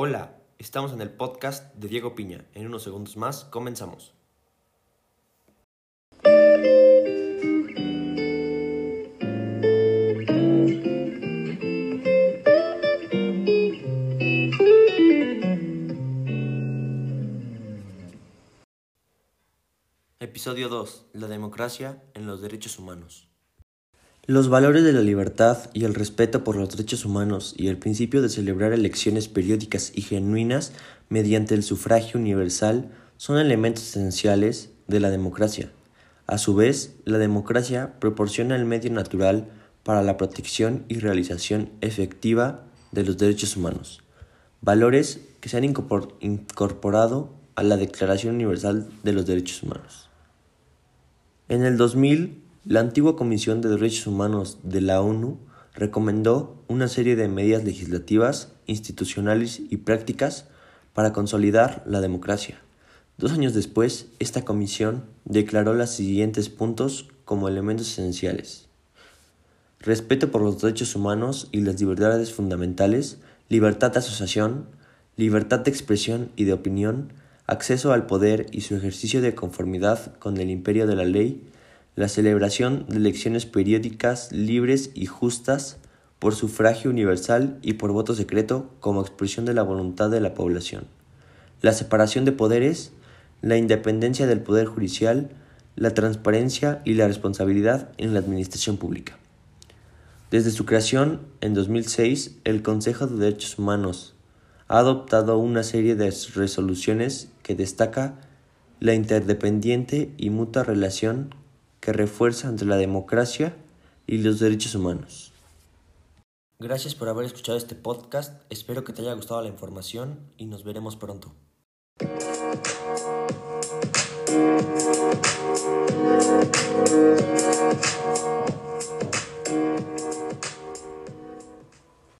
Hola, estamos en el podcast de Diego Piña. En unos segundos más comenzamos. Episodio 2. La democracia en los derechos humanos. Los valores de la libertad y el respeto por los derechos humanos y el principio de celebrar elecciones periódicas y genuinas mediante el sufragio universal son elementos esenciales de la democracia. A su vez, la democracia proporciona el medio natural para la protección y realización efectiva de los derechos humanos, valores que se han incorporado a la Declaración Universal de los Derechos Humanos. En el 2000, la antigua Comisión de Derechos Humanos de la ONU recomendó una serie de medidas legislativas, institucionales y prácticas para consolidar la democracia. Dos años después, esta comisión declaró los siguientes puntos como elementos esenciales. Respeto por los derechos humanos y las libertades fundamentales, libertad de asociación, libertad de expresión y de opinión, acceso al poder y su ejercicio de conformidad con el imperio de la ley, la celebración de elecciones periódicas libres y justas por sufragio universal y por voto secreto como expresión de la voluntad de la población, la separación de poderes, la independencia del poder judicial, la transparencia y la responsabilidad en la administración pública. Desde su creación en 2006, el Consejo de Derechos Humanos ha adoptado una serie de resoluciones que destaca la interdependiente y mutua relación que refuerza entre la democracia y los derechos humanos. Gracias por haber escuchado este podcast, espero que te haya gustado la información y nos veremos pronto.